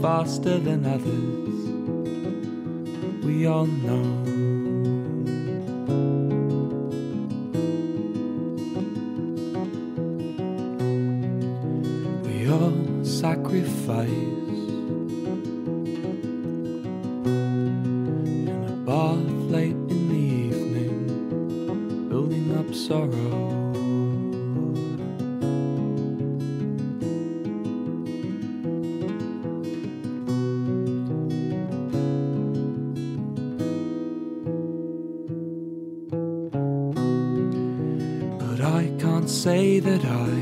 faster than others. We all know. We all sacrifice in a bath late in the evening, building up sorrow. I can't say that I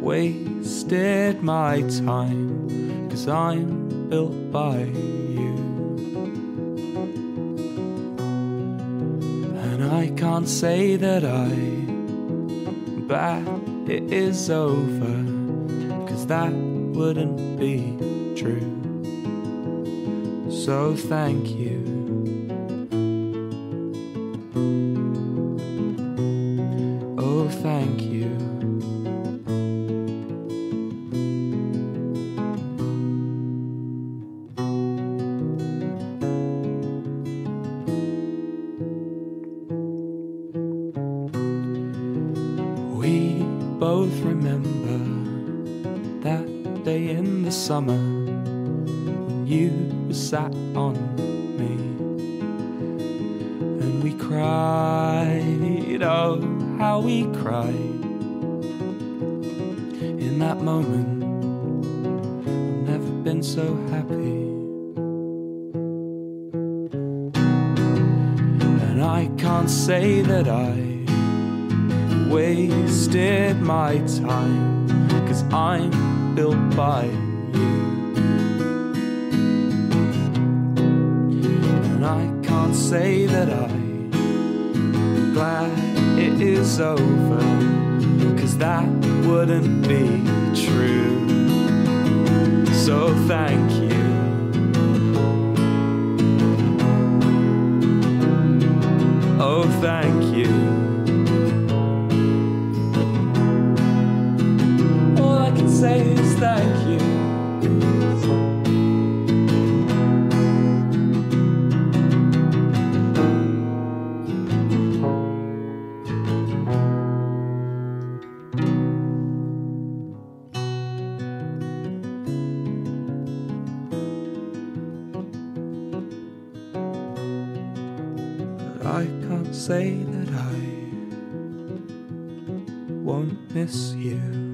wasted my time, cause I'm built by you. And I can't say that I bet it is over, cause that wouldn't be true. So thank you. Thank you. We both remember that day in the summer when you sat on me and we cried. Oh, how we cried in that moment. I've never been so happy. And I can't say that I wasted my time, cause I'm built by you. And I can't say that I'm glad is over, cause that wouldn't be true. So thank you. Oh, thank you. All I can say is thank you. I can't say that I won't miss you.